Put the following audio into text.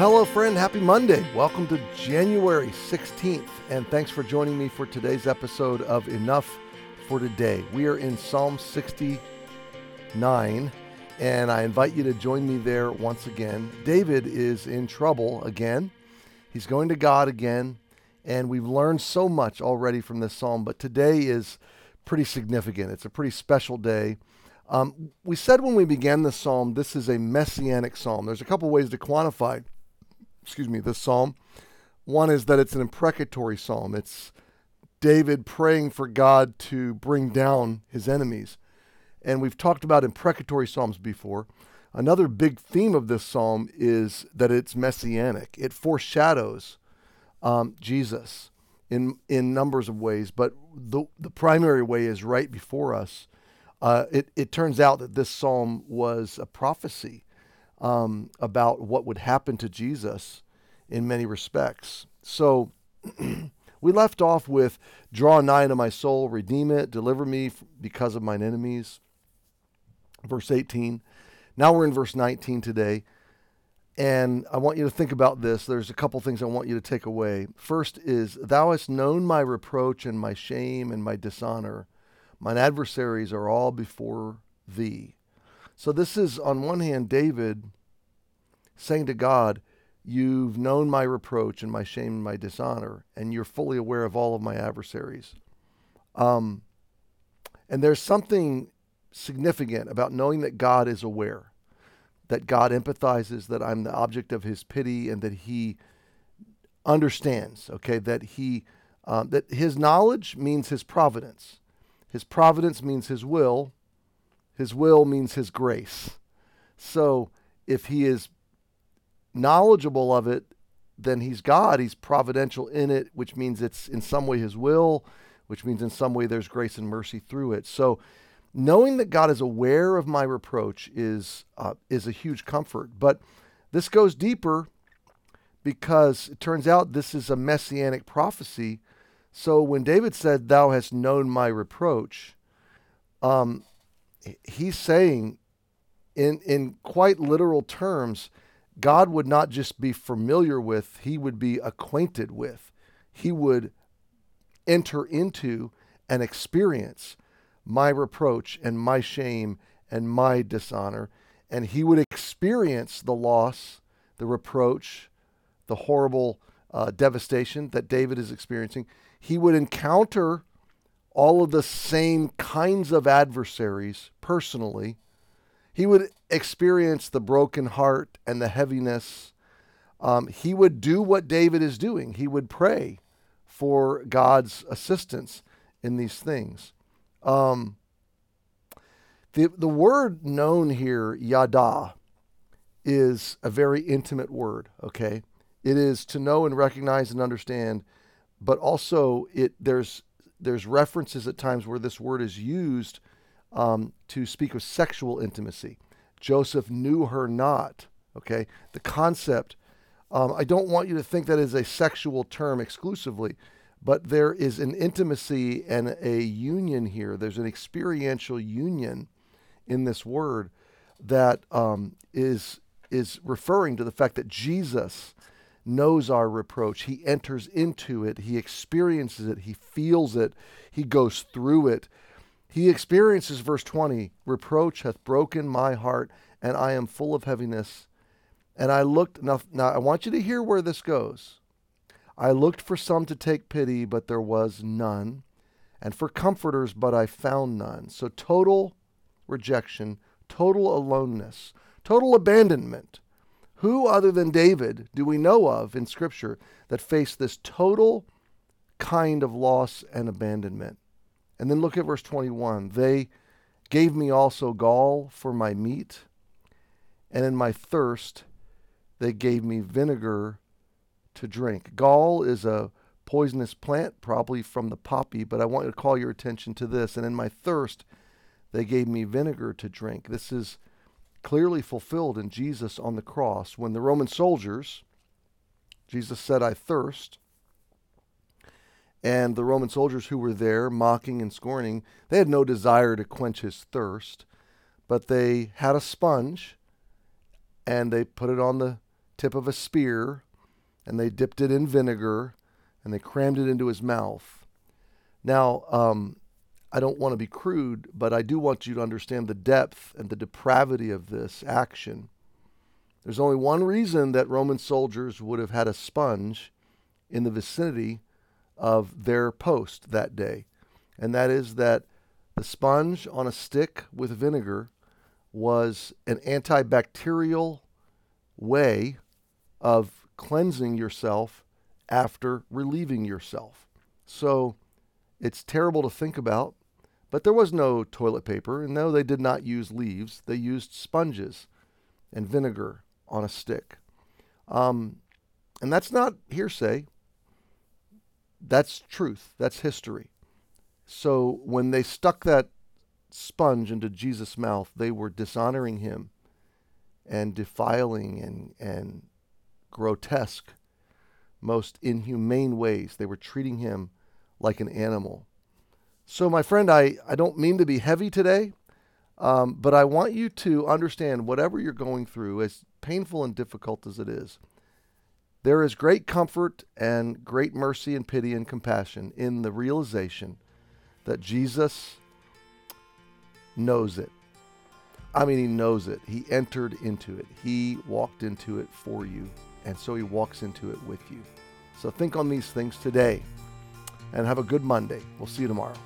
Well, hello, friend. Happy Monday. Welcome to January 16th, and thanks for joining me for today's episode of Enough for Today. We are in Psalm 69, and I invite you to join me there once again. David is in trouble again. He's going to God again, and we've learned so much already from this psalm, but today is pretty significant. It's a pretty special day. Um, we said when we began the psalm, this is a messianic psalm. There's a couple ways to quantify excuse me, this psalm. One is that it's an imprecatory psalm. It's David praying for God to bring down his enemies. And we've talked about imprecatory psalms before. Another big theme of this psalm is that it's messianic. It foreshadows um, Jesus in in numbers of ways, but the the primary way is right before us. Uh, it it turns out that this psalm was a prophecy um, about what would happen to Jesus in many respects. So we left off with draw nigh to my soul, redeem it, deliver me because of mine enemies. Verse 18. Now we're in verse 19 today. And I want you to think about this. There's a couple things I want you to take away. First is, Thou hast known my reproach and my shame and my dishonor. Mine adversaries are all before thee. So this is, on one hand, David saying to God, You've known my reproach and my shame and my dishonor, and you're fully aware of all of my adversaries. Um, and there's something significant about knowing that God is aware, that God empathizes, that I'm the object of his pity, and that he understands, okay, that he. Um, that his knowledge means his providence. His providence means his will. His will means his grace. So if he is knowledgeable of it, then he's God. He's providential in it, which means it's in some way his will, which means in some way there's grace and mercy through it. So knowing that God is aware of my reproach is uh, is a huge comfort. But this goes deeper because it turns out this is a messianic prophecy. So when David said, "Thou hast known my reproach," um, he's saying, in in quite literal terms, God would not just be familiar with; he would be acquainted with. He would enter into and experience my reproach and my shame and my dishonor, and he would experience the loss, the reproach, the horrible uh, devastation that David is experiencing. He would encounter all of the same kinds of adversaries personally. He would experience the broken heart and the heaviness. Um, he would do what David is doing. He would pray for God's assistance in these things. Um, the, the word known here, yada, is a very intimate word, okay? It is to know and recognize and understand, but also it there's there's references at times where this word is used um, to speak of sexual intimacy. Joseph knew her not. Okay, the concept. Um, I don't want you to think that is a sexual term exclusively, but there is an intimacy and a union here. There's an experiential union in this word that um, is is referring to the fact that Jesus knows our reproach. He enters into it. He experiences it. He feels it. He goes through it. He experiences, verse 20, reproach hath broken my heart, and I am full of heaviness. And I looked, now, now I want you to hear where this goes. I looked for some to take pity, but there was none, and for comforters, but I found none. So total rejection, total aloneness, total abandonment. Who other than David do we know of in Scripture that faced this total kind of loss and abandonment? And then look at verse 21. They gave me also gall for my meat, and in my thirst they gave me vinegar to drink. Gall is a poisonous plant, probably from the poppy, but I want to call your attention to this. And in my thirst they gave me vinegar to drink. This is clearly fulfilled in Jesus on the cross. When the Roman soldiers, Jesus said, I thirst, and the Roman soldiers who were there, mocking and scorning, they had no desire to quench his thirst, but they had a sponge and they put it on the tip of a spear and they dipped it in vinegar and they crammed it into his mouth. Now, um, I don't want to be crude, but I do want you to understand the depth and the depravity of this action. There's only one reason that Roman soldiers would have had a sponge in the vicinity of their post that day, and that is that the sponge on a stick with vinegar was an antibacterial way of cleansing yourself after relieving yourself. So it's terrible to think about, but there was no toilet paper, and no, they did not use leaves. They used sponges and vinegar on a stick. Um, and that's not hearsay, that's truth, that's history. So when they stuck that sponge into Jesus' mouth, they were dishonoring him and defiling and, and grotesque, most inhumane ways. They were treating him like an animal. So, my friend, I, I don't mean to be heavy today, um, but I want you to understand whatever you're going through, as painful and difficult as it is, there is great comfort and great mercy and pity and compassion in the realization that Jesus knows it. I mean, he knows it. He entered into it, he walked into it for you, and so he walks into it with you. So think on these things today and have a good Monday. We'll see you tomorrow.